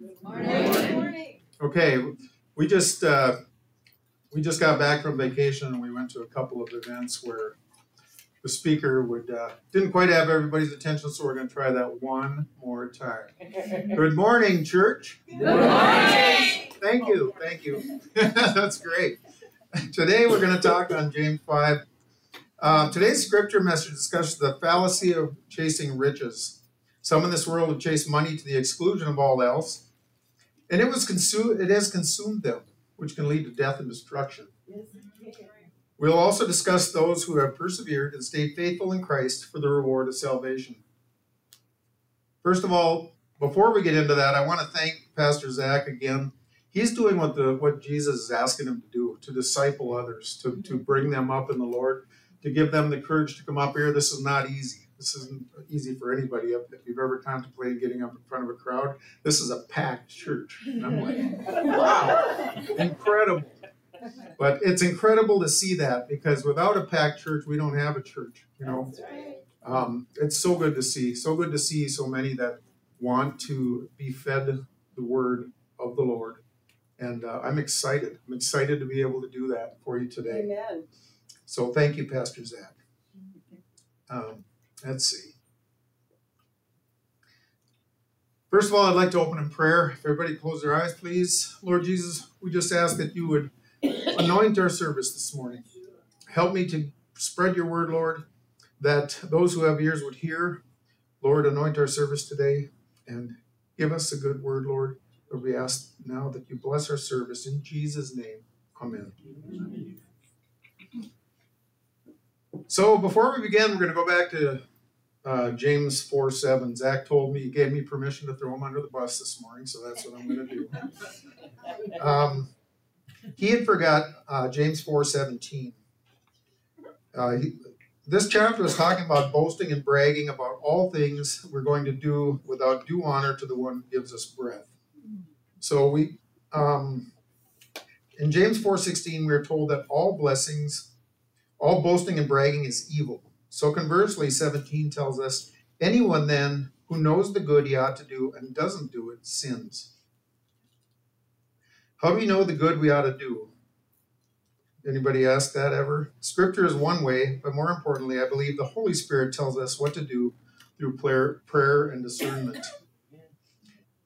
Good morning. Good morning. Okay, we just uh, we just got back from vacation and we went to a couple of events where the speaker would uh, didn't quite have everybody's attention, so we're going to try that one more time. Good morning, church. Good morning. Thank you, thank you. That's great. Today we're going to talk on James five. Uh, today's scripture message discusses the fallacy of chasing riches. Some in this world have chased money to the exclusion of all else, and it was consumed. It has consumed them, which can lead to death and destruction. We'll also discuss those who have persevered and stayed faithful in Christ for the reward of salvation. First of all, before we get into that, I want to thank Pastor Zach again. He's doing what the what Jesus is asking him to do, to disciple others, to, to bring them up in the Lord, to give them the courage to come up here. This is not easy. This isn't easy for anybody. If you've ever contemplated getting up in front of a crowd, this is a packed church. And I'm like, wow, incredible. But it's incredible to see that because without a packed church, we don't have a church. You know, um, it's so good to see. So good to see so many that want to be fed the word of the Lord. And uh, I'm excited. I'm excited to be able to do that for you today. Amen. So thank you, Pastor Zach. Um, let's see. First of all, I'd like to open in prayer. If everybody close their eyes, please. Lord Jesus, we just ask that you would anoint our service this morning. Help me to spread your word, Lord, that those who have ears would hear. Lord, anoint our service today and give us a good word, Lord. Lord, we ask now that you bless our service in Jesus' name. Amen. So before we begin, we're going to go back to uh, James 4 7. Zach told me, he gave me permission to throw him under the bus this morning, so that's what I'm going to do. Um, he had forgot uh, James 4 17. Uh, he, this chapter is talking about boasting and bragging about all things we're going to do without due honor to the one who gives us breath. So we, um, in James 4:16, we are told that all blessings, all boasting and bragging is evil. So conversely, 17 tells us anyone then who knows the good he ought to do and doesn't do it sins. How do we know the good we ought to do? Anybody ask that ever? Scripture is one way, but more importantly, I believe the Holy Spirit tells us what to do through prayer, prayer and discernment.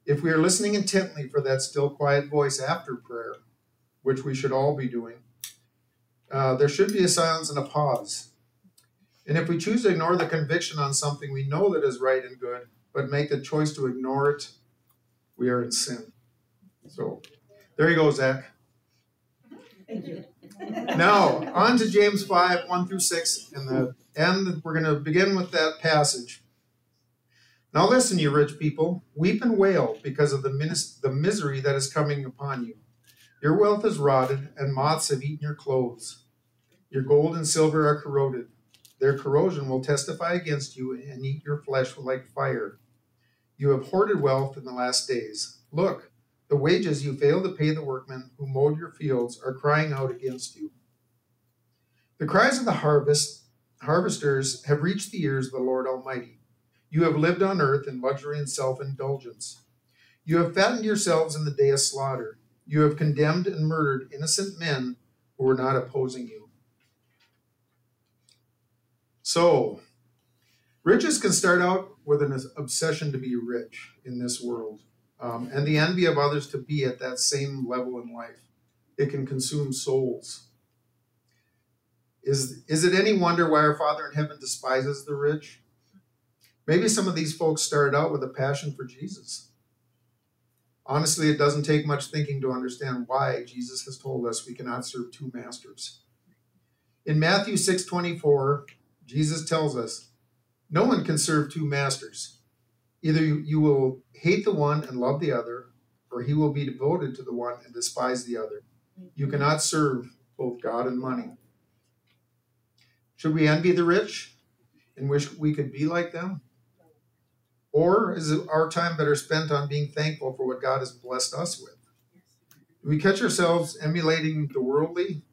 If we are listening intently for that still quiet voice after prayer, which we should all be doing, uh, there should be a silence and a pause. And if we choose to ignore the conviction on something we know that is right and good, but make the choice to ignore it, we are in sin. So there you go, Zach. Thank you. Now, on to James 5, 1 through 6, and the end, we're going to begin with that passage. Now listen, you rich people, weep and wail because of the, minis- the misery that is coming upon you. Your wealth is rotted, and moths have eaten your clothes. Your gold and silver are corroded. Their corrosion will testify against you and eat your flesh like fire. You have hoarded wealth in the last days. Look, the wages you failed to pay the workmen who mowed your fields are crying out against you. The cries of the harvest harvesters have reached the ears of the Lord Almighty. You have lived on earth in luxury and self-indulgence. You have fattened yourselves in the day of slaughter. You have condemned and murdered innocent men who were not opposing you. So, riches can start out with an obsession to be rich in this world um, and the envy of others to be at that same level in life. It can consume souls. Is, is it any wonder why our Father in heaven despises the rich? Maybe some of these folks started out with a passion for Jesus. Honestly, it doesn't take much thinking to understand why Jesus has told us we cannot serve two masters. In Matthew 6:24, Jesus tells us, "No one can serve two masters. Either you, you will hate the one and love the other, or he will be devoted to the one and despise the other. You cannot serve both God and money." Should we envy the rich and wish we could be like them? Or is our time better spent on being thankful for what God has blessed us with? Do we catch ourselves emulating the worldly,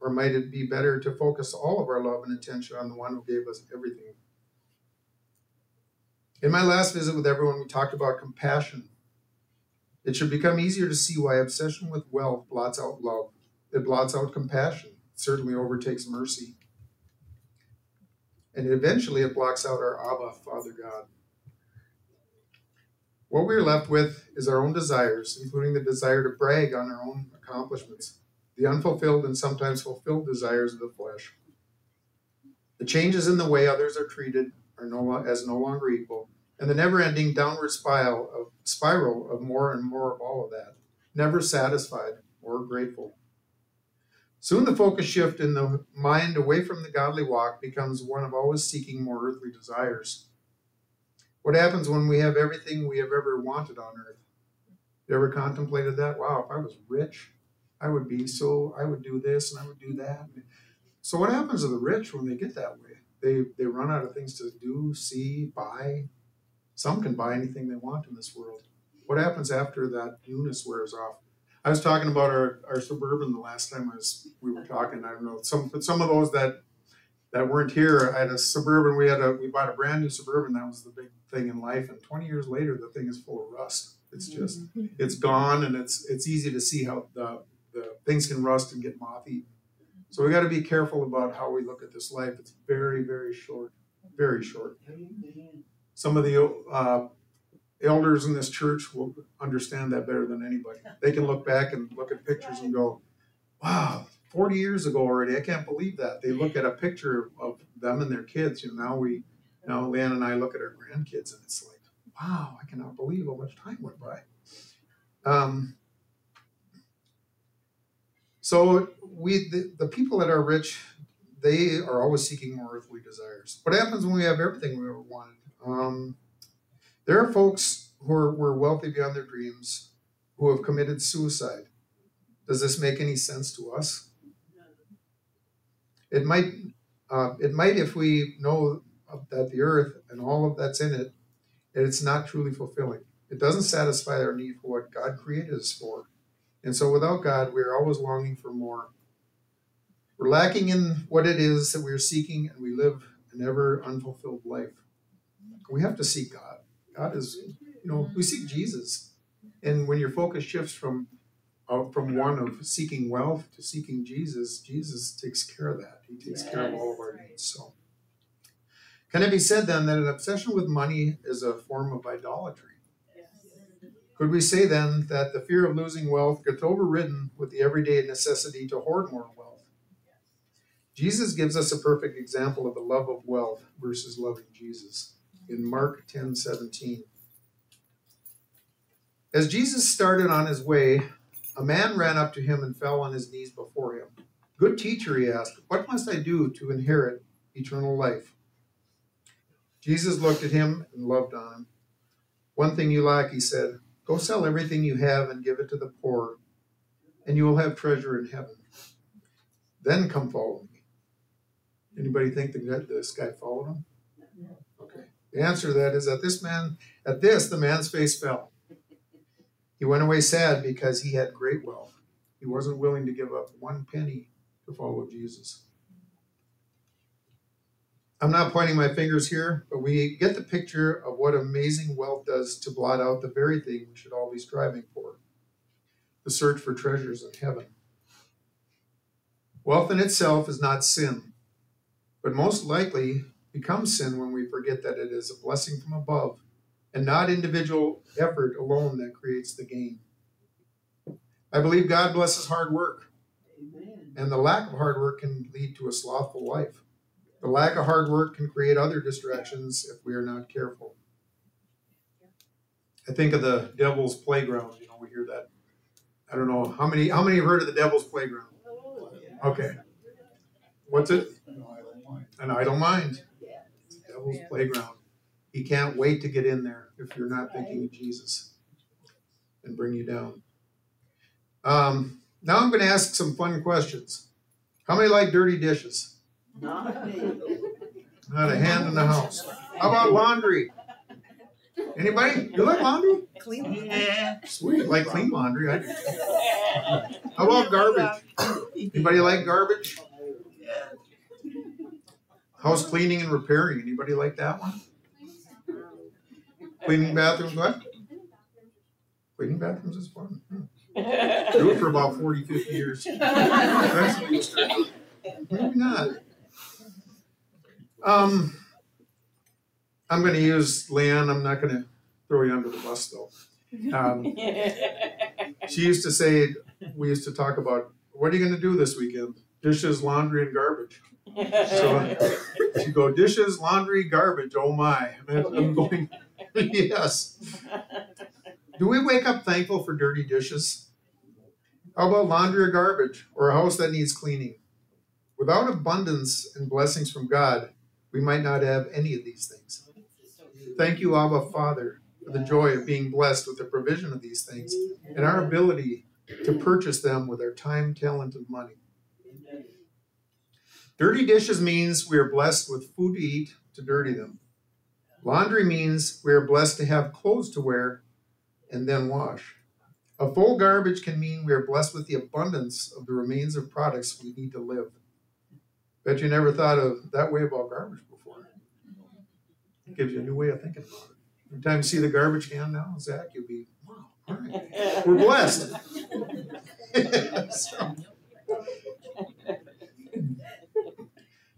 or might it be better to focus all of our love and attention on the one who gave us everything? In my last visit with everyone, we talked about compassion. It should become easier to see why obsession with wealth blots out love. It blots out compassion. It certainly overtakes mercy. And eventually it blocks out our Abba, Father God. What we're left with is our own desires, including the desire to brag on our own accomplishments, the unfulfilled and sometimes fulfilled desires of the flesh. The changes in the way others are treated are no, as no longer equal, and the never-ending downward spiral of spiral of more and more of all of that, never satisfied or grateful. Soon the focus shift in the mind away from the godly walk becomes one of always seeking more earthly desires. What happens when we have everything we have ever wanted on earth? You ever contemplated that? Wow, if I was rich, I would be so, I would do this and I would do that. So what happens to the rich when they get that way? They, they run out of things to do, see, buy, some can buy anything they want in this world. What happens after that newness wears off? I was talking about our, our suburban the last time I was we were talking. I don't know some but some of those that that weren't here. I had a suburban. We had a we bought a brand new suburban. That was the big thing in life. And 20 years later, the thing is full of rust. It's just mm-hmm. it's gone, and it's it's easy to see how the things can rust and get mothy. So we got to be careful about how we look at this life. It's very very short, very short some of the uh, elders in this church will understand that better than anybody. They can look back and look at pictures and go, wow, 40 years ago already. I can't believe that. They look at a picture of them and their kids. You know, now we, now Leanne and I look at our grandkids and it's like, wow, I cannot believe how much time went by. Um, so we, the, the people that are rich, they are always seeking more earthly desires. What happens when we have everything we ever wanted? Um, there are folks who are, wealthy beyond their dreams who have committed suicide. Does this make any sense to us? It might. Uh, it might if we know that the earth and all of that's in it, it's not truly fulfilling. It doesn't satisfy our need for what God created us for. And so without God, we're always longing for more. We're lacking in what it is that we're seeking, and we live an ever unfulfilled life we have to seek God. God is, you know, we seek Jesus. And when your focus shifts from uh, from one of seeking wealth to seeking Jesus, Jesus takes care of that. He takes yes. care of all of our needs. So, can it be said then that an obsession with money is a form of idolatry? Could we say then that the fear of losing wealth gets overridden with the everyday necessity to hoard more wealth? Jesus gives us a perfect example of the love of wealth versus loving Jesus in Mark 10 17. As Jesus started on his way, a man ran up to him and fell on his knees before him. Good teacher, he asked, what must I do to inherit eternal life? Jesus looked at him and loved on him. One thing you lack, he said, go sell everything you have and give it to the poor, and you will have treasure in heaven. Then come follow me. Anybody think that this guy followed him? Okay. The answer to that is that this man, at this, the man's face fell. He went away sad because he had great wealth. He wasn't willing to give up one penny to follow Jesus. I'm not pointing my fingers here, but we get the picture of what amazing wealth does to blot out the very thing we should all be striving for the search for treasures in heaven. Wealth in itself is not sin, but most likely becomes sin when we forget that it is a blessing from above and not individual effort alone that creates the gain. I believe God blesses hard work. Amen. And the lack of hard work can lead to a slothful life. The lack of hard work can create other distractions if we are not careful. I think of the devil's playground. You know, we hear that. I don't know how many how many have heard of the devil's playground? Okay. What's it? An idle mind. Mind devil's playground. He can't wait to get in there if you're not thinking of Jesus and bring you down. Um, now I'm going to ask some fun questions. How many like dirty dishes? Not me. Not a hand in the house. How about laundry? Anybody? You like laundry? Clean. Yeah. Sweet. Like clean laundry. I do. How about garbage? Anybody like garbage? House cleaning and repairing. Anybody like that one? Cleaning bathrooms, what? Cleaning bathrooms is fun. Hmm. Do it for about 40, 50 years. Eventually you start doing it. Maybe not. Um, I'm going to use Leanne. I'm not going to throw you under the bus though. Um, she used to say, we used to talk about, what are you going to do this weekend? Dishes, laundry, and garbage. So she'd go, dishes, laundry, garbage. Oh my. I'm going, yes. Do we wake up thankful for dirty dishes? How about laundry or garbage or a house that needs cleaning? Without abundance and blessings from God, we might not have any of these things. Thank you, Abba Father, for the joy of being blessed with the provision of these things and our ability to purchase them with our time, talent, and money. Dirty dishes means we are blessed with food to eat to dirty them. Laundry means we are blessed to have clothes to wear and then wash. A full garbage can mean we are blessed with the abundance of the remains of products we need to live. Bet you never thought of that way about garbage before. It gives you a new way of thinking about it. Every time you see the garbage can now, Zach, you'll be, wow, all right. We're blessed. So,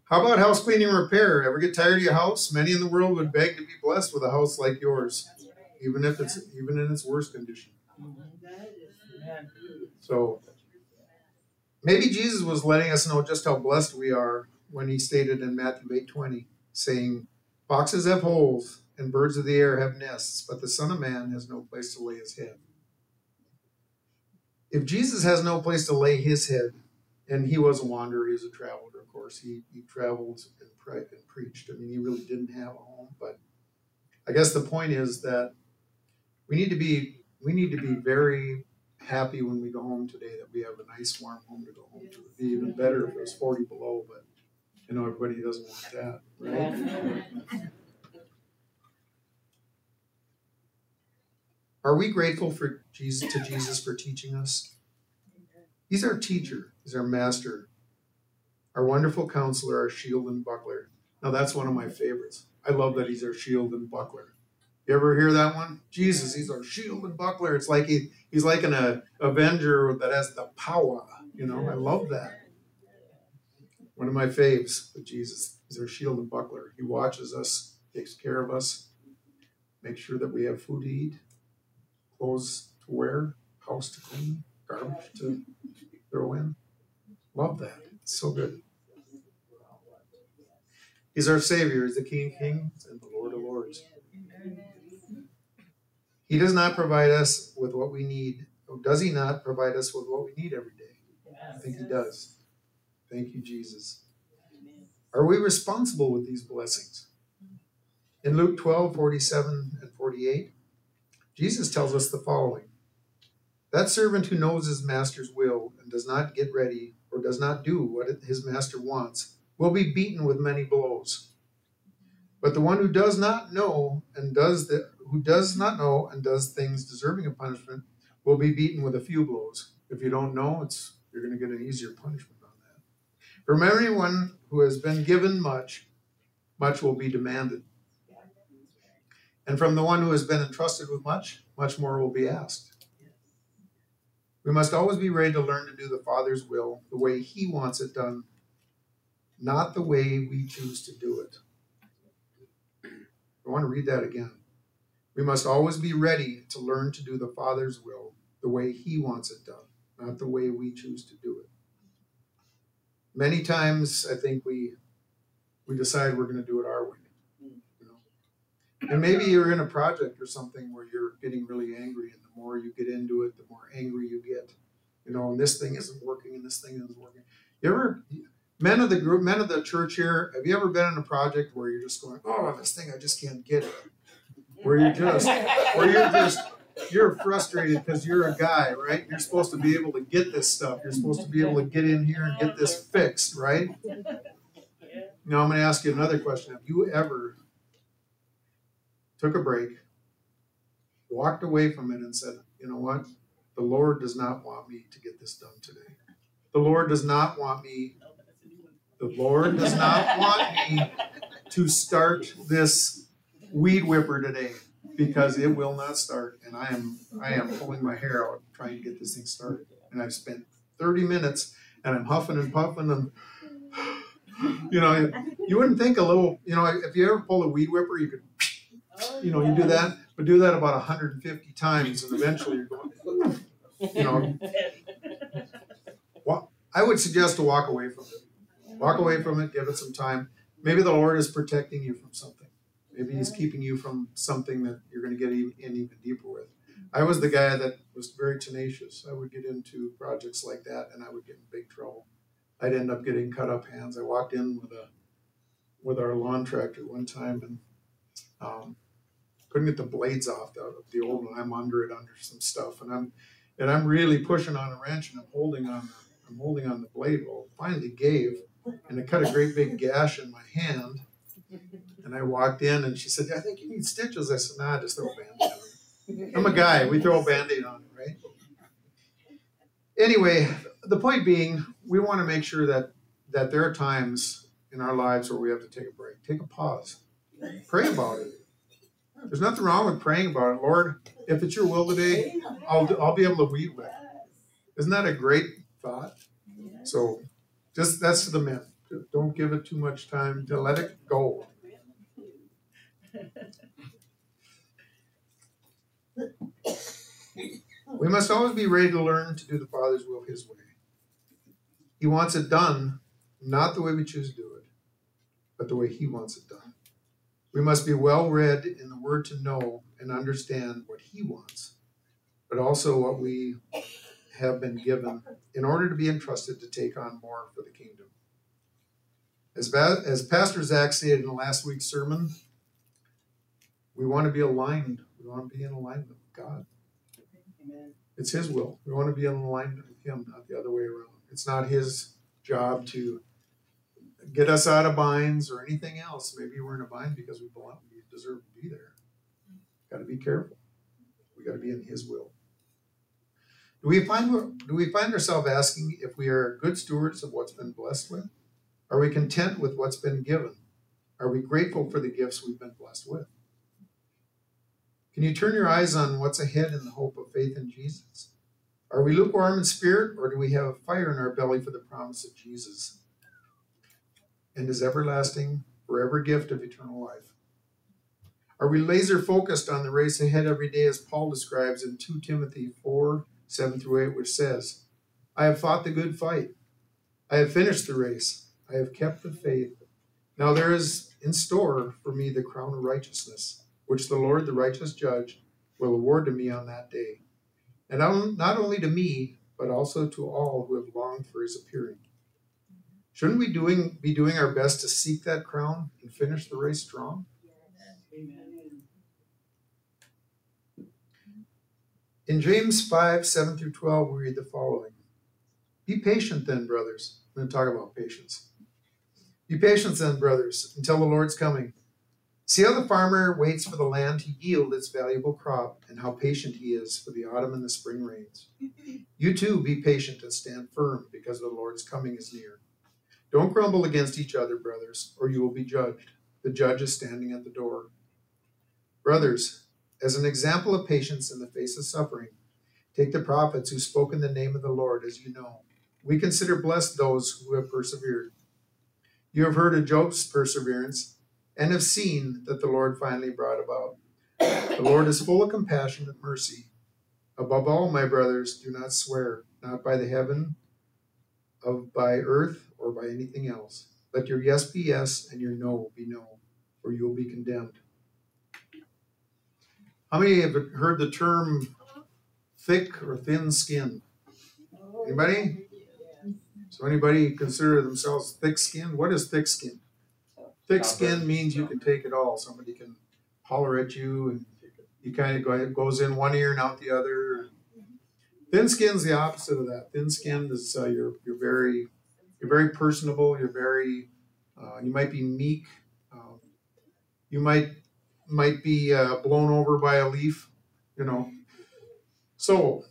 How about house cleaning repair? Ever get tired of your house? Many in the world would beg to be blessed with a house like yours, even if it's even in its worst condition. Mm-hmm. So maybe Jesus was letting us know just how blessed we are when he stated in Matthew 8:20, saying, Foxes have holes and birds of the air have nests, but the Son of Man has no place to lay his head. If Jesus has no place to lay his head, and he was a wanderer, he was a traveler, of course. He, he traveled and, pre- and preached. I mean, he really didn't have a home, but I guess the point is that we need to be we need to be very happy when we go home today that we have a nice warm home to go home to. It'd be even better if it was 40 below, but you know everybody doesn't want that, right? Are we grateful for Jesus to Jesus for teaching us? He's our teacher, he's our master, our wonderful counselor, our shield and buckler. Now that's one of my favorites. I love that he's our shield and buckler. You ever hear that one? Jesus, he's our shield and buckler. It's like he, he's like an uh, avenger that has the power. You know, I love that. One of my faves with Jesus. is our shield and buckler. He watches us, takes care of us, makes sure that we have food to eat, clothes to wear, house to clean, garbage to throw in. Love that. It's so good. He's our Savior. He's the King of Kings and the Lord of Lords. He does not provide us with what we need. Does he not provide us with what we need every day? I think he does. Thank you, Jesus. Are we responsible with these blessings? In Luke 12, 47 and 48, Jesus tells us the following That servant who knows his master's will and does not get ready or does not do what his master wants will be beaten with many blows. But the one who does not know and does the who does not know and does things deserving of punishment will be beaten with a few blows. If you don't know, it's you're going to get an easier punishment on that. From everyone who has been given much, much will be demanded. And from the one who has been entrusted with much, much more will be asked. We must always be ready to learn to do the Father's will the way He wants it done, not the way we choose to do it. I want to read that again. We must always be ready to learn to do the Father's will the way He wants it done, not the way we choose to do it. Many times, I think we we decide we're going to do it our way. You know? And maybe you're in a project or something where you're getting really angry, and the more you get into it, the more angry you get. You know, and this thing isn't working, and this thing isn't working. You ever, men of the group, men of the church here, have you ever been in a project where you're just going, "Oh, this thing, I just can't get it," where you're just, where you're just you're frustrated because you're a guy, right? You're supposed to be able to get this stuff. You're supposed to be able to get in here and get this fixed, right? Now I'm going to ask you another question. Have you ever took a break, walked away from it, and said, you know what? The Lord does not want me to get this done today. The Lord does not want me, the Lord does not want me to start this weed whipper today. because it will not start, and I am I am pulling my hair out trying to get this thing started, and I've spent 30 minutes, and I'm huffing and puffing and. You know, you wouldn't think a little, you know, if you ever pull a weed whipper, you could, oh, you know, you do that, but do that about 150 times, and eventually you're going, you know. Well, I would suggest to walk away from it. Walk away from it, give it some time. Maybe the Lord is protecting you from something. Maybe He's keeping you from something that you're going to get in even deeper with. I was the guy that was very tenacious. I would get into projects like that, and I would get in big trouble. I'd end up getting cut up hands. I walked in with a with our lawn tractor one time and um, couldn't get the blades off the, the old one. I'm under it under some stuff, and I'm and I'm really pushing on a wrench, and I'm holding on I'm holding on the blade. Well, finally gave, and it cut a great big gash in my hand. And I walked in, and she said, "I think you need stitches." I said, "Nah, I just throw a band-aid on it." I'm a guy. We throw a band-aid on it, right? Anyway, the point being, we want to make sure that that there are times in our lives where we have to take a break, take a pause, pray about it. There's nothing wrong with praying about it. Lord, if it's your will today, I'll I'll be able to weed with. Isn't that a great thought? So, just that's the men. Don't give it too much time to let it go. We must always be ready to learn to do the Father's will His way. He wants it done, not the way we choose to do it, but the way He wants it done. We must be well read in the Word to know and understand what He wants, but also what we have been given in order to be entrusted to take on more for the kingdom. As, as Pastor Zach said in last week's sermon, we want to be aligned. We want to be in alignment with God. Amen. It's His will. We want to be in alignment with Him, not the other way around. It's not His job to get us out of binds or anything else. Maybe we're in a bind because we belong, we deserve to be there. Got to be careful. We got to be in His will. Do we find do we find ourselves asking if we are good stewards of what's been blessed with? Are we content with what's been given? Are we grateful for the gifts we've been blessed with? Can you turn your eyes on what's ahead in the hope of faith in Jesus? Are we lukewarm in spirit, or do we have a fire in our belly for the promise of Jesus and his everlasting, forever gift of eternal life? Are we laser focused on the race ahead every day, as Paul describes in 2 Timothy 4 7 through 8, which says, I have fought the good fight. I have finished the race. I have kept the faith. Now there is in store for me the crown of righteousness, which the Lord, the righteous judge, will award to me on that day. And not only to me, but also to all who have longed for his appearing. Shouldn't we doing, be doing our best to seek that crown and finish the race strong? Amen. In James 5 7 through 12, we read the following Be patient then, brothers. I'm going to talk about patience. Be patient then, brothers, until the Lord's coming. See how the farmer waits for the land to yield its valuable crop, and how patient he is for the autumn and the spring rains. You too be patient and stand firm, because the Lord's coming is near. Don't grumble against each other, brothers, or you will be judged. The judge is standing at the door. Brothers, as an example of patience in the face of suffering, take the prophets who spoke in the name of the Lord, as you know. We consider blessed those who have persevered. You have heard of Job's perseverance and have seen that the Lord finally brought about. The Lord is full of compassion and mercy. Above all, my brothers, do not swear, not by the heaven, of by earth, or by anything else. Let your yes be yes and your no be no, or you will be condemned. How many have heard the term thick or thin skin? Anybody? So anybody consider themselves thick skin? What is thick skin? Thick skin means you can take it all. Somebody can holler at you and you kind of go, it goes in one ear and out the other. Thin skin's the opposite of that. Thin skin is uh, you're you're very you're very personable. You're very uh, you might be meek. Um, you might might be uh, blown over by a leaf, you know. So,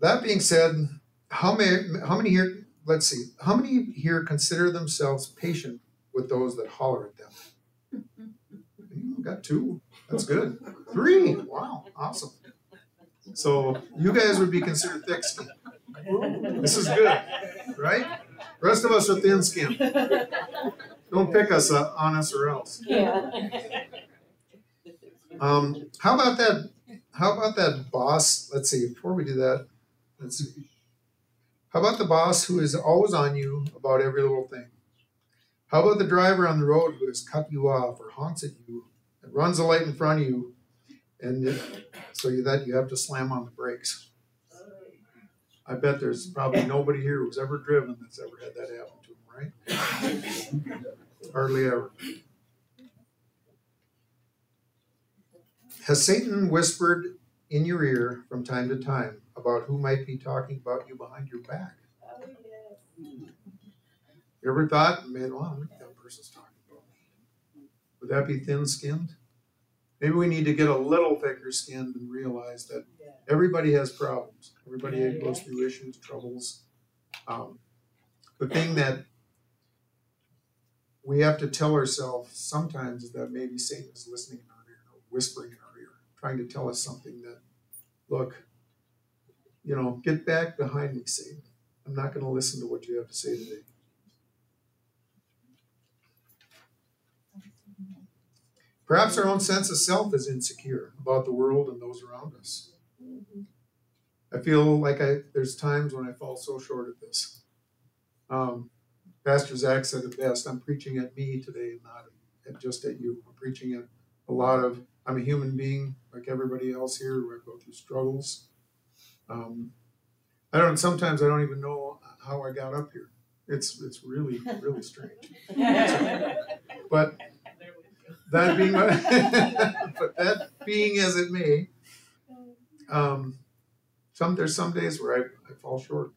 that being said, how many how many here? Let's see. How many here consider themselves patient with those that holler at them? Got two. That's good. Three. Wow. Awesome. So you guys would be considered thick skin. This is good, right? The rest of us are thin skin. Don't pick us uh, on us or else. Yeah. Um, how about that? How about that boss? Let's see. Before we do that, let's see. How about the boss who is always on you about every little thing? How about the driver on the road who has cut you off or honks at you and runs a light in front of you, and so that you have to slam on the brakes? I bet there's probably nobody here who's ever driven that's ever had that happen to them, right? Hardly ever. Has Satan whispered in your ear from time to time about who might be talking about you behind your back? You ever thought, man, well, I what that person's talking about? Would that be thin skinned? Maybe we need to get a little thicker skinned and realize that everybody has problems. Everybody goes through issues, troubles. Um, the thing that we have to tell ourselves sometimes is that maybe Satan is listening in our ear, whispering in our ear, trying to tell us something that, look, you know, get back behind me, Satan. I'm not going to listen to what you have to say today. Perhaps our own sense of self is insecure about the world and those around us. I feel like I there's times when I fall so short of this. Um, Pastor Zach said it best. I'm preaching at me today, not at, just at you. I'm preaching at a lot of. I'm a human being like everybody else here. I go through struggles. Um, I don't. Sometimes I don't even know how I got up here. It's it's really really strange. But that being but that being as it may, um, some there's some days where I, I fall short.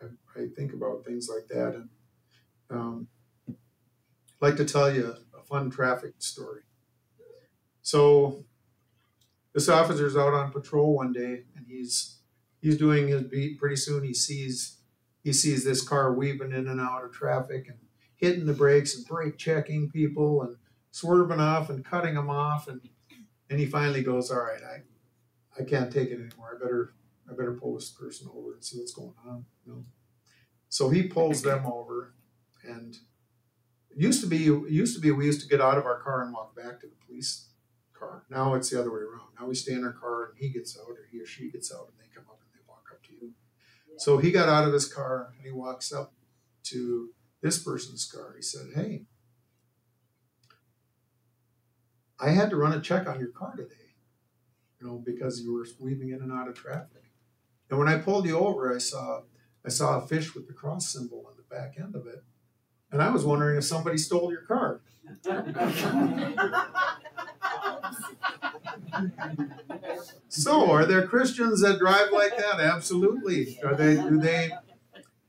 I, I think about things like that, and um, like to tell you a fun traffic story. So this officer's out on patrol one day, and he's he's doing his beat. Pretty soon, he sees he sees this car weaving in and out of traffic and hitting the brakes and brake checking people and swerving off and cutting them off and and he finally goes, all right, I I can't take it anymore. I better I better pull this person over and see what's going on. You know? So he pulls them over, and it used to be it used to be we used to get out of our car and walk back to the police car. Now it's the other way around. Now we stay in our car and he gets out or he or she gets out and they come up and they walk up to you. So he got out of his car and he walks up to this person's car. He said, Hey, I had to run a check on your car today, you know, because you were weaving in and out of traffic. And when I pulled you over, I saw I saw a fish with the cross symbol on the back end of it. And I was wondering if somebody stole your car. So, are there Christians that drive like that? Absolutely. Are they do they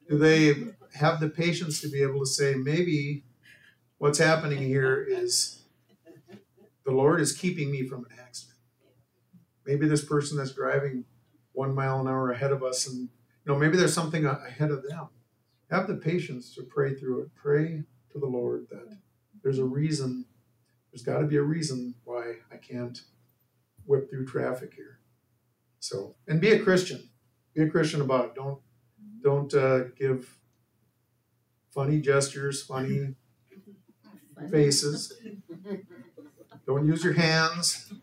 do they have the patience to be able to say maybe what's happening here is the Lord is keeping me from an accident. Maybe this person that's driving one mile an hour ahead of us, and you know, maybe there's something ahead of them. Have the patience to pray through it. Pray to the Lord that there's a reason. There's got to be a reason why I can't whip through traffic here. So, and be a Christian. Be a Christian about it. Don't don't uh, give funny gestures, funny faces. Don't use your hands.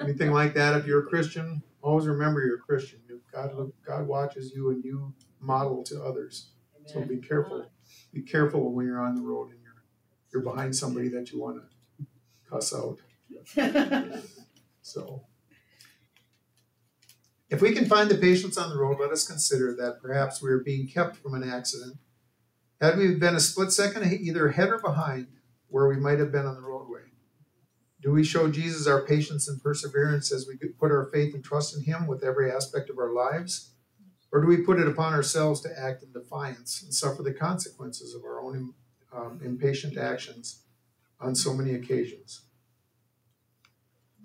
Anything like that. If you're a Christian, always remember you're a Christian. God, look, God watches you and you model to others. So be careful. Be careful when you're on the road and you're behind somebody that you want to cuss out. So, if we can find the patience on the road, let us consider that perhaps we are being kept from an accident. Had we been a split second either ahead or behind where we might have been on the roadway? Do we show Jesus our patience and perseverance as we put our faith and trust in Him with every aspect of our lives? Or do we put it upon ourselves to act in defiance and suffer the consequences of our own um, impatient actions on so many occasions?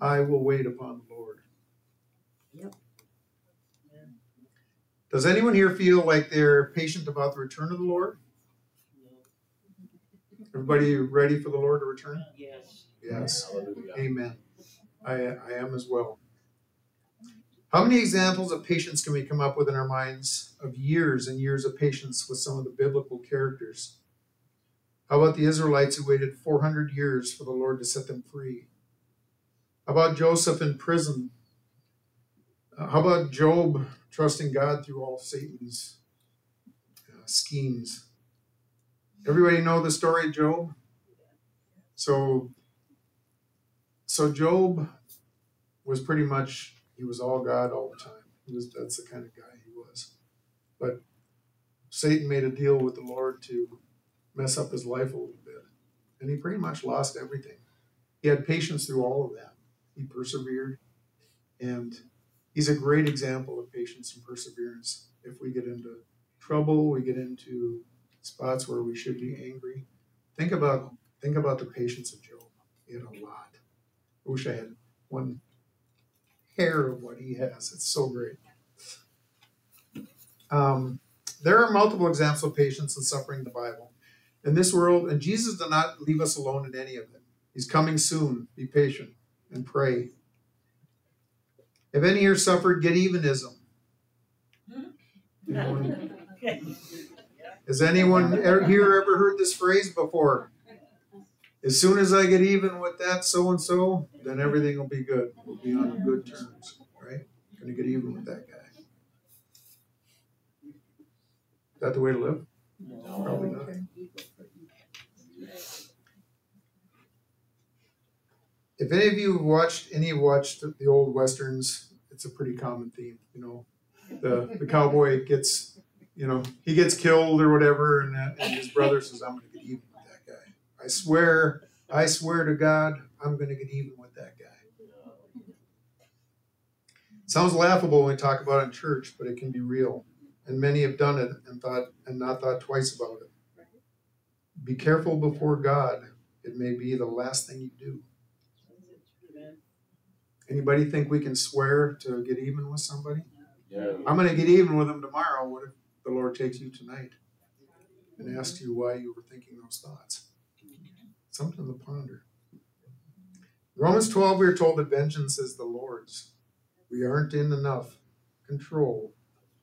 I will wait upon the Lord. Yep. Does anyone here feel like they're patient about the return of the Lord? Everybody ready for the Lord to return? Yes. Yes. Hallelujah. Amen. I, I am as well. How many examples of patience can we come up with in our minds of years and years of patience with some of the biblical characters? How about the Israelites who waited 400 years for the Lord to set them free? How about Joseph in prison? Uh, how about Job trusting God through all Satan's uh, schemes? Everybody know the story of Job? So so Job was pretty much he was all God all the time. He was that's the kind of guy he was. But Satan made a deal with the Lord to mess up his life a little bit. And he pretty much lost everything. He had patience through all of that. He persevered. And he's a great example of patience and perseverance. If we get into trouble, we get into spots where we should be angry. Think about think about the patience of Job. He had a lot. I wish I had one hair of what he has. It's so great. Um, there are multiple examples of patience and suffering in the Bible. In this world, and Jesus did not leave us alone in any of it. He's coming soon. Be patient and pray. Have any here suffered get evenism? Anyone- Has anyone er- here ever heard this phrase before? As soon as I get even with that so and so, then everything will be good. We'll be on good terms, right? Gonna get even with that guy. Is that the way to live? Probably not. If any of you watched any watched the old westerns, it's a pretty common theme. You know, the the cowboy gets, you know, he gets killed or whatever, and, uh, and his brother says, "I'm going to get even with that guy. I swear, I swear to God, I'm going to get even with that guy." Sounds laughable when we talk about it in church, but it can be real, and many have done it and thought and not thought twice about it. Be careful before God; it may be the last thing you do. Anybody think we can swear to get even with somebody? Yeah. I'm going to get even with them tomorrow. What if the Lord takes you tonight and asks you why you were thinking those thoughts? Something to ponder. Romans 12, we are told that vengeance is the Lord's. We aren't in enough control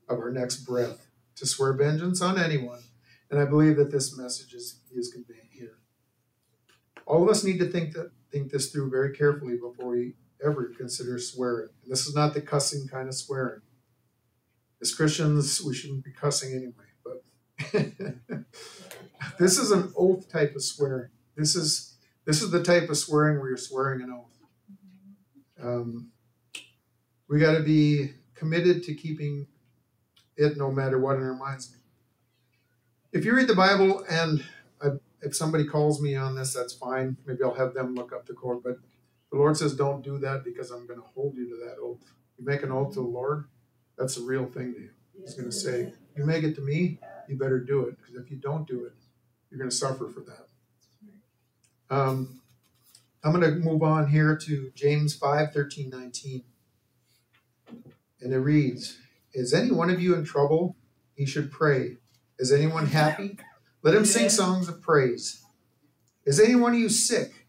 of our next breath to swear vengeance on anyone. And I believe that this message is, is conveyed here. All of us need to think that think this through very carefully before we ever consider swearing. And this is not the cussing kind of swearing. As Christians, we shouldn't be cussing anyway, but this is an oath type of swearing. This is this is the type of swearing where you're swearing an oath. Um, we got to be committed to keeping it no matter what in our minds. If you read the Bible and I, if somebody calls me on this, that's fine. Maybe I'll have them look up the code. But the Lord says, don't do that because I'm going to hold you to that oath. You make an oath to the Lord, that's a real thing to you. He's going to say, you make it to me, you better do it. Because if you don't do it, you're going to suffer for that. Um, I'm going to move on here to James 5 13, 19. And it reads, Is any one of you in trouble? He should pray. Is anyone happy? Let him sing songs of praise. Is any one of you sick?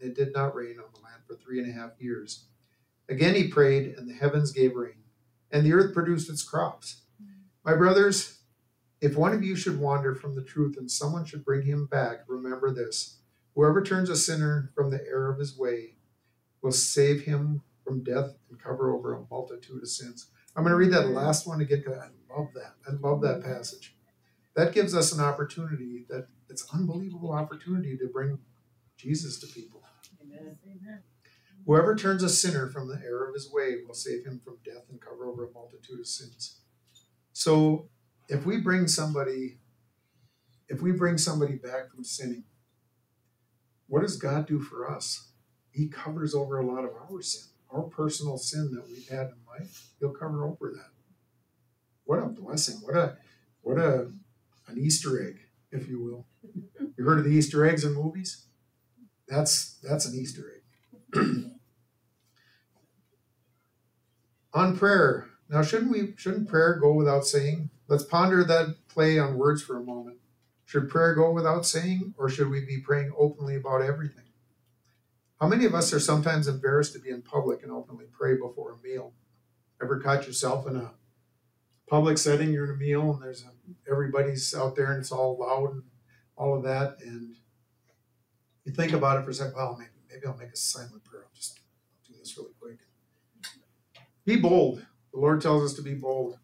and it did not rain on the land for three and a half years. Again he prayed, and the heavens gave rain, and the earth produced its crops. My brothers, if one of you should wander from the truth and someone should bring him back, remember this whoever turns a sinner from the error of his way will save him from death and cover over a multitude of sins. I'm going to read that last one again because I love that. I love that passage. That gives us an opportunity that it's unbelievable opportunity to bring Jesus to people. Whoever turns a sinner from the error of his way will save him from death and cover over a multitude of sins. So if we bring somebody, if we bring somebody back from sinning, what does God do for us? He covers over a lot of our sin, our personal sin that we've had in life. He'll cover over that. What a blessing! What a what a an Easter egg, if you will. You heard of the Easter eggs in movies? That's that's an Easter egg. on prayer. Now, shouldn't we shouldn't prayer go without saying? Let's ponder that play on words for a moment. Should prayer go without saying, or should we be praying openly about everything? How many of us are sometimes embarrassed to be in public and openly pray before a meal? Ever caught yourself in a public setting, you're in a meal and there's a, everybody's out there and it's all loud and all of that, and you think about it for a second. Well, maybe maybe I'll make a silent prayer. I'll just do this really quick. Be bold. The Lord tells us to be bold.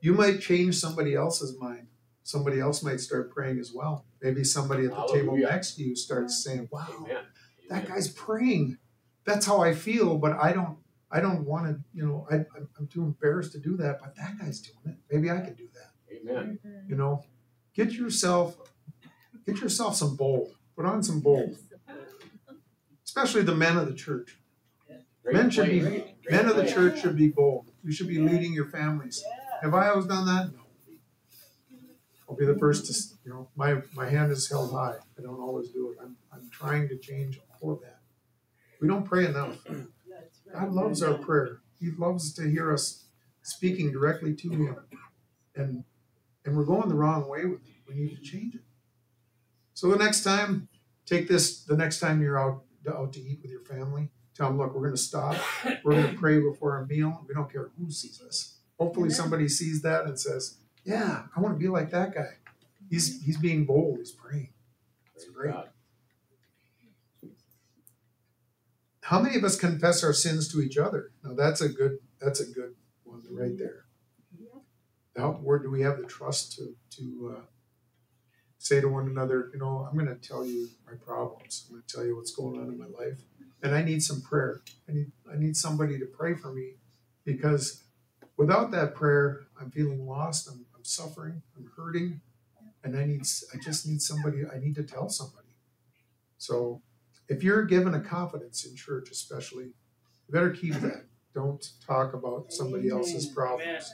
You might change somebody else's mind. Somebody else might start praying as well. Maybe somebody at the table next to you starts saying, "Wow, Amen. that guy's praying. That's how I feel, but I don't. I don't want to. You know, I, I'm, I'm too embarrassed to do that. But that guy's doing it. Maybe I can do that. Amen. You know, get yourself, get yourself some bold. Put on some bold, especially the men of the church. Great Men should play. be- Great Men of the church should be bold. You should be leading your families. Have I always done that? No. I'll be the first to, you know, my, my hand is held high. I don't always do it. I'm, I'm trying to change all of that. We don't pray enough. God loves our prayer. He loves to hear us speaking directly to Him. And, and we're going the wrong way with it. We need to change it. So the next time, take this, the next time you're out, out to eat with your family, tell them, look, we're going to stop. We're going to pray before our meal. We don't care who sees us. Hopefully, somebody sees that and says, "Yeah, I want to be like that guy. He's he's being bold. He's praying." That's Praise great. God. How many of us confess our sins to each other? Now, that's a good that's a good one right there. How, where do we have the trust to to uh, say to one another, you know, I'm going to tell you my problems. I'm going to tell you what's going on in my life, and I need some prayer. I need I need somebody to pray for me because without that prayer, I'm feeling lost. I'm, I'm suffering. I'm hurting, and I need I just need somebody. I need to tell somebody. So, if you're given a confidence in church, especially, you better keep that. Don't talk about somebody else's problems.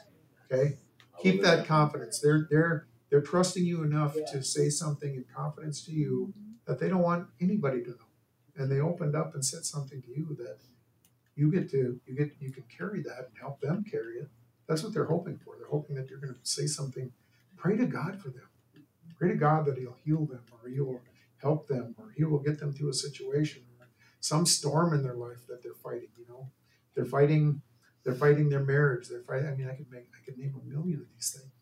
Okay, keep that confidence. They're they're they're trusting you enough to say something in confidence to you mm-hmm. that they don't want anybody to know, and they opened up and said something to you that you get to you get you can carry that and help them carry it. That's what they're hoping for. They're hoping that you're going to say something. Pray to God for them. Pray to God that He'll heal them or He will help them or He will get them through a situation or some storm in their life that they're fighting. You know, they're fighting. They're fighting their marriage. They're fighting. I mean, I could make. I could name a million of these things.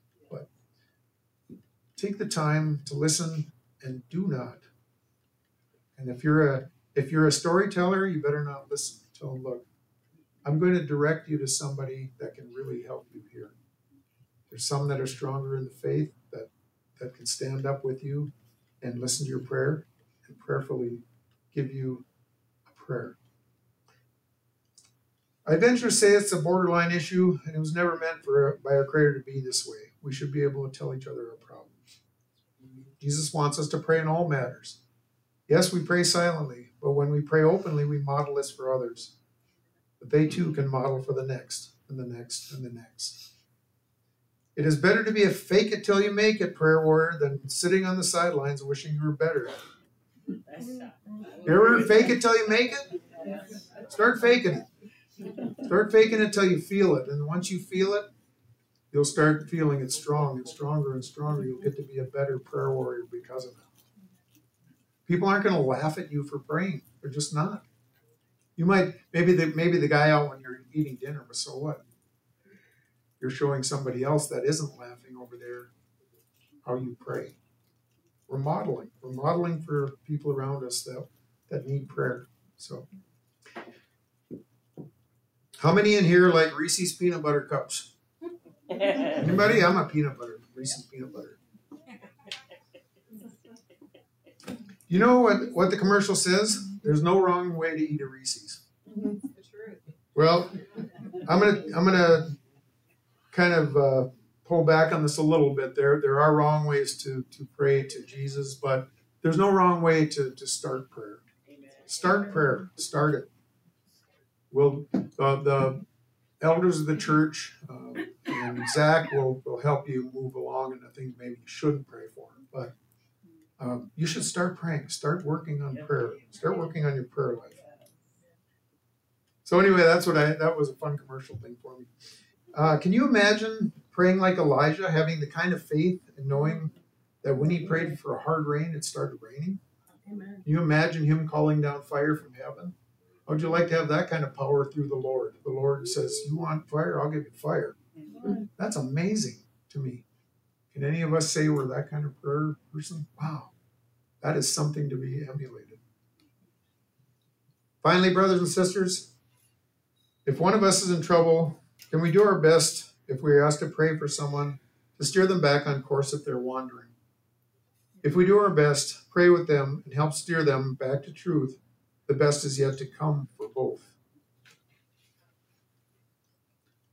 Take the time to listen and do not. And if you're a if you're a storyteller, you better not listen. Tell them, look, I'm going to direct you to somebody that can really help you here. There's some that are stronger in the faith that that can stand up with you and listen to your prayer and prayerfully give you a prayer. I venture to say it's a borderline issue, and it was never meant for by our Creator to be this way. We should be able to tell each other our problems. Jesus wants us to pray in all matters. Yes, we pray silently, but when we pray openly, we model this for others. But they too can model for the next, and the next, and the next. It is better to be a fake it till you make it prayer warrior than sitting on the sidelines wishing you were better. You ever fake it till you make it? Start faking it. Start faking it till you feel it. And once you feel it, you'll start feeling it strong and stronger and stronger. You'll get to be a better prayer warrior because of it. People aren't going to laugh at you for praying. They're just not. You might maybe the maybe the guy out when you're eating dinner, but so what? You're showing somebody else that isn't laughing over there how you pray. We're modeling. We're modeling for people around us that that need prayer. So how many in here like Reese's peanut butter cups? Anybody? I'm a peanut butter, Reese's peanut butter. You know what, what the commercial says? There's no wrong way to eat a Reese's. Well, I'm gonna I'm gonna kind of uh, pull back on this a little bit. There there are wrong ways to to pray to Jesus, but there's no wrong way to to start prayer. Start prayer. Start it. Will uh, the elders of the church uh, and Zach will, will help you move along in the things maybe you shouldn't pray for. But um, you should start praying. Start working on prayer. Start working on your prayer life. So anyway, that's what I. That was a fun commercial thing for me. Uh, can you imagine praying like Elijah, having the kind of faith and knowing that when he prayed for a hard rain, it started raining? Amen. Can you imagine him calling down fire from heaven? How would you like to have that kind of power through the Lord? The Lord says, You want fire? I'll give you fire. That's amazing to me. Can any of us say we're that kind of prayer person? Wow. That is something to be emulated. Finally, brothers and sisters, if one of us is in trouble, can we do our best if we are asked to pray for someone to steer them back on course if they're wandering? If we do our best, pray with them, and help steer them back to truth, the best is yet to come for both.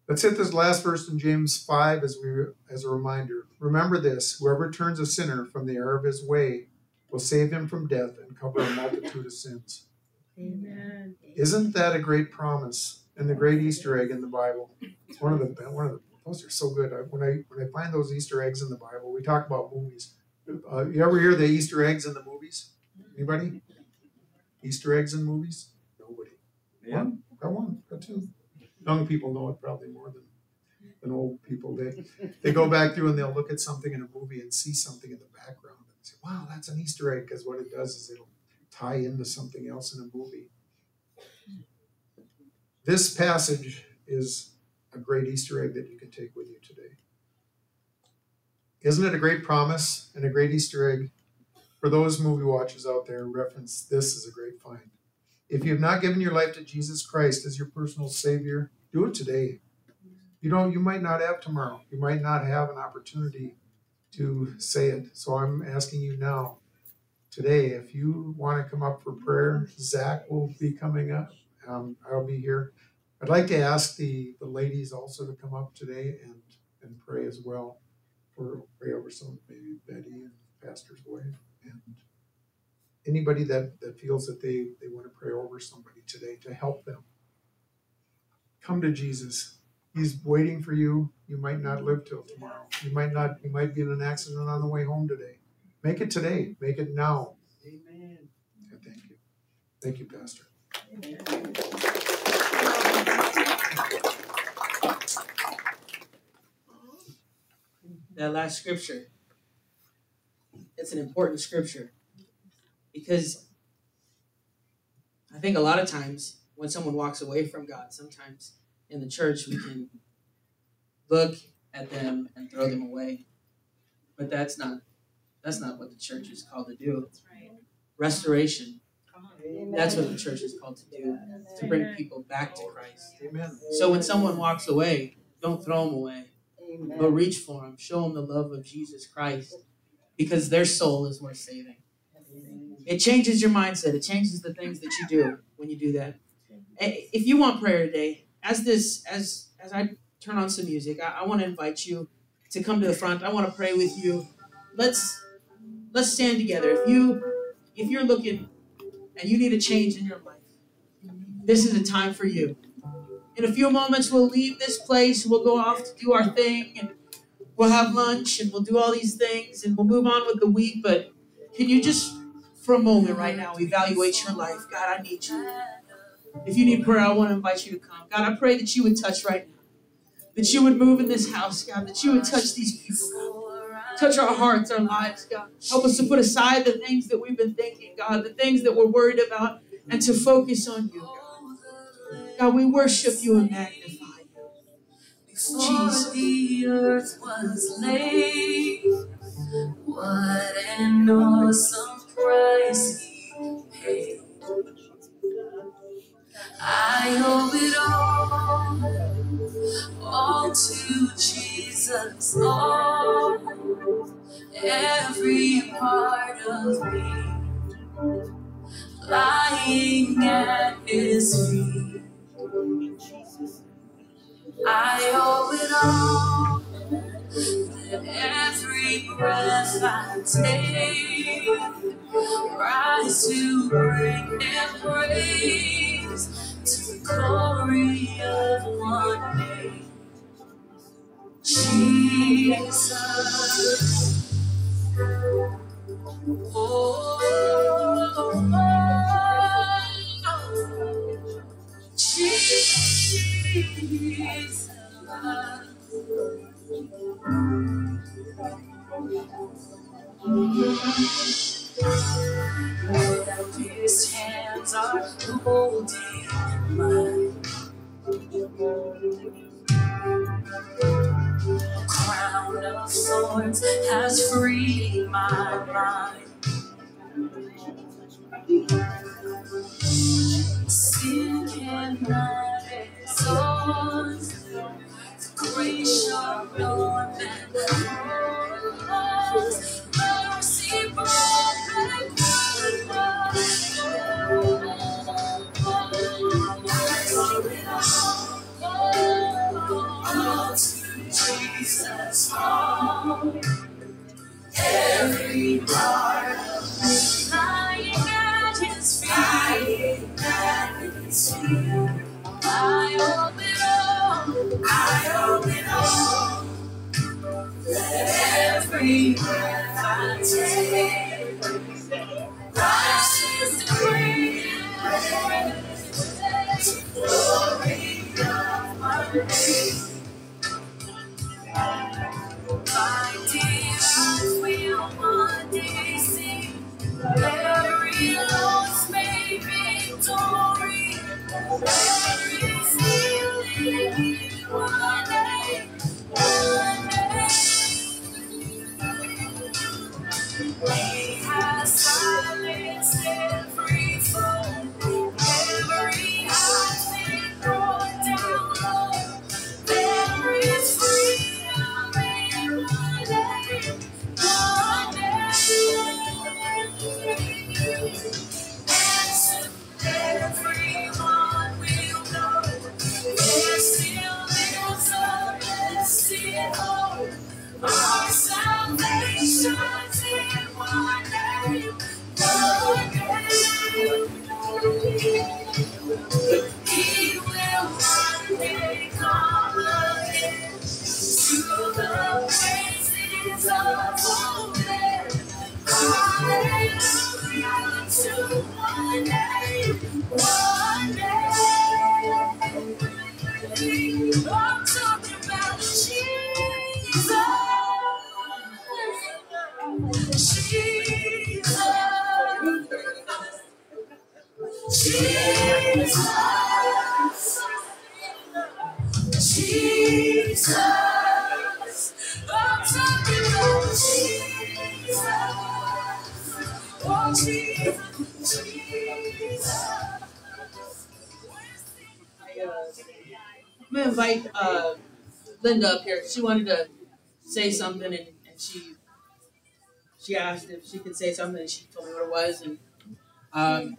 Let's hit this last verse in James 5 as we as a reminder. Remember this, whoever turns a sinner from the error of his way will save him from death and cover a multitude of sins. Amen. Isn't that a great promise and the great Easter egg in the Bible? It's one of the one of the those are so good. I, when I when I find those Easter eggs in the Bible, we talk about movies. Uh, you ever hear the Easter eggs in the movies? Anybody? Easter eggs in movies? Nobody. Yeah. One? Got one? Got two? Young people know it probably more than than old people. They they go back through and they'll look at something in a movie and see something in the background and say, "Wow, that's an Easter egg." Because what it does is it'll tie into something else in a movie. This passage is a great Easter egg that you can take with you today. Isn't it a great promise and a great Easter egg? For those movie watchers out there, reference this is a great find. If you have not given your life to Jesus Christ as your personal Savior, do it today. You know, you might not have tomorrow. You might not have an opportunity to say it. So I'm asking you now, today, if you want to come up for prayer, Zach will be coming up. Um, I'll be here. I'd like to ask the, the ladies also to come up today and, and pray as well. For pray over some maybe Betty and Pastor's wife and anybody that, that feels that they, they want to pray over somebody today to help them. Come to Jesus. He's waiting for you. You might not live till tomorrow. You might not you might be in an accident on the way home today. Make it today. Make it now. Amen. Okay, thank you. Thank you, Pastor. that last scripture. It's an important scripture because I think a lot of times when someone walks away from God, sometimes in the church we can look at them and throw them away. But that's not that's not what the church is called to do. Restoration. That's what the church is called to do. To bring people back to Christ. Amen. So when someone walks away, don't throw them away but reach for them. Show them the love of Jesus Christ because their soul is worth saving. It changes your mindset. It changes the things that you do when you do that. Eh, if you want prayer today, as this as as I turn on some music, I, I want to invite you to come to the front. I want to pray with you. Let's let's stand together. If you if you're looking and you need a change in your life, this is a time for you. In a few moments, we'll leave this place. We'll go off to do our thing, and we'll have lunch, and we'll do all these things, and we'll move on with the week. But can you just, for a moment right now, evaluate your life? God, I need you. If you need prayer, I want to invite you to come. God, I pray that you would touch right now. That you would move in this house, God. That you would touch these people, God. Touch our hearts, our lives, God. Help us to put aside the things that we've been thinking, God, the things that we're worried about, and to focus on you, God. God, we worship you and magnify. Before the earth was laid, what an awesome price he paid. I owe it all, all to Jesus, all, every part of me, lying at his feet. I owe it all. That every breath I take, rise to bring Him praise to the glory of one name, Jesus. Oh, Jesus. His Linda up here. She wanted to say something, and, and she she asked if she could say something, and she told me what it was, and um,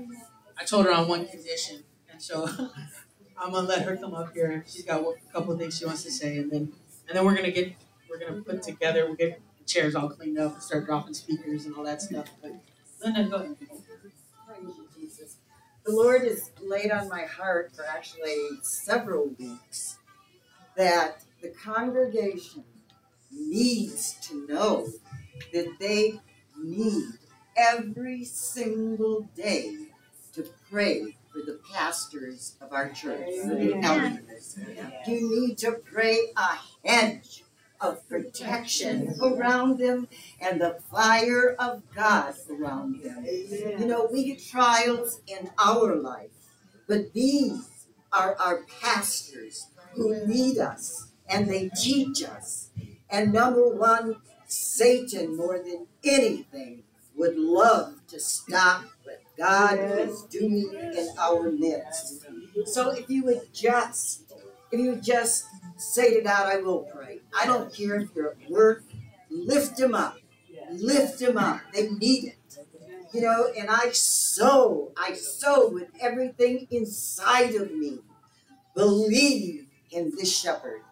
I told her on one condition, and so I'm gonna let her come up here. She's got a couple of things she wants to say, and then and then we're gonna get we're gonna put together. We'll get the chairs all cleaned up and start dropping speakers and all that stuff. But Linda, go ahead. Jesus. The Lord has laid on my heart for actually several weeks that the congregation needs to know that they need every single day to pray for the pastors of our church, the elders. You need to pray a hedge of protection around them and the fire of God around them. You know, we get trials in our life, but these are our pastors who lead us and they teach us. And number one, Satan, more than anything, would love to stop what God is doing in our midst. So if you would just, if you would just say to God, I will pray. I don't care if you're at work, lift them up. Lift them up. They need it. You know, and I sow, I sow with everything inside of me. Believe in this shepherd.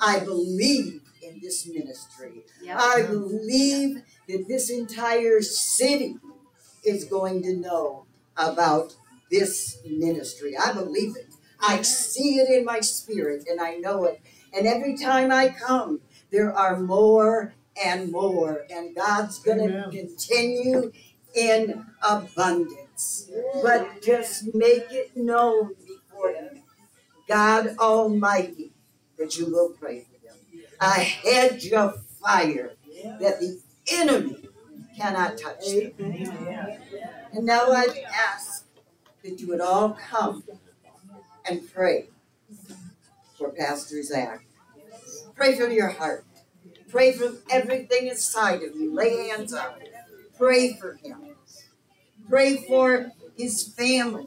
I believe in this ministry. I believe that this entire city is going to know about this ministry. I believe it. I see it in my spirit and I know it. And every time I come, there are more and more. And God's going to continue in abundance. But just make it known before Him, God Almighty, that you will pray for them. A hedge of fire that the enemy cannot touch them. And now I ask that you would all come and pray for Pastor Zach. Pray from your heart. Pray from everything inside of you. Lay hands on it. Pray for him. Pray for his family.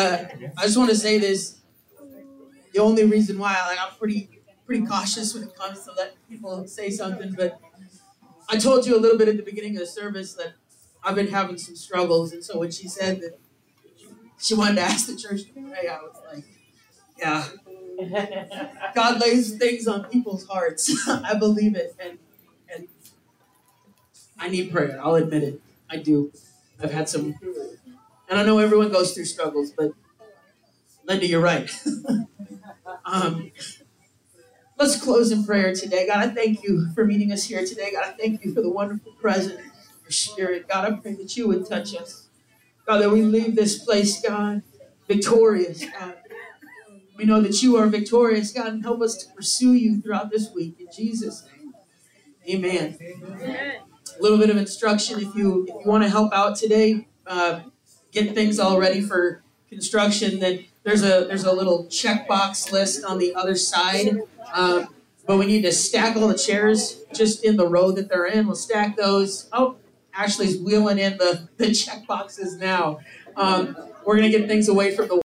I I just want to say this. The only reason why like I'm pretty pretty cautious when it comes to let people say something, but I told you a little bit at the beginning of the service that I've been having some struggles, and so when she said that she wanted to ask the church to pray, I was like, yeah. God lays things on people's hearts. I believe it, and and I need prayer. I'll admit it. I do. I've had some, and I know everyone goes through struggles, but Linda, you're right. um, let's close in prayer today. God, I thank you for meeting us here today. God, I thank you for the wonderful presence of your spirit. God, I pray that you would touch us. God, that we leave this place, God, victorious, God. We know that you are victorious, God, and help us to pursue you throughout this week. In Jesus' name. Amen. A little bit of instruction if you if you want to help out today, uh, get things all ready for construction. Then there's a there's a little checkbox list on the other side. Um, but we need to stack all the chairs just in the row that they're in. We'll stack those. Oh, Ashley's wheeling in the the check boxes now. Um, we're gonna get things away from the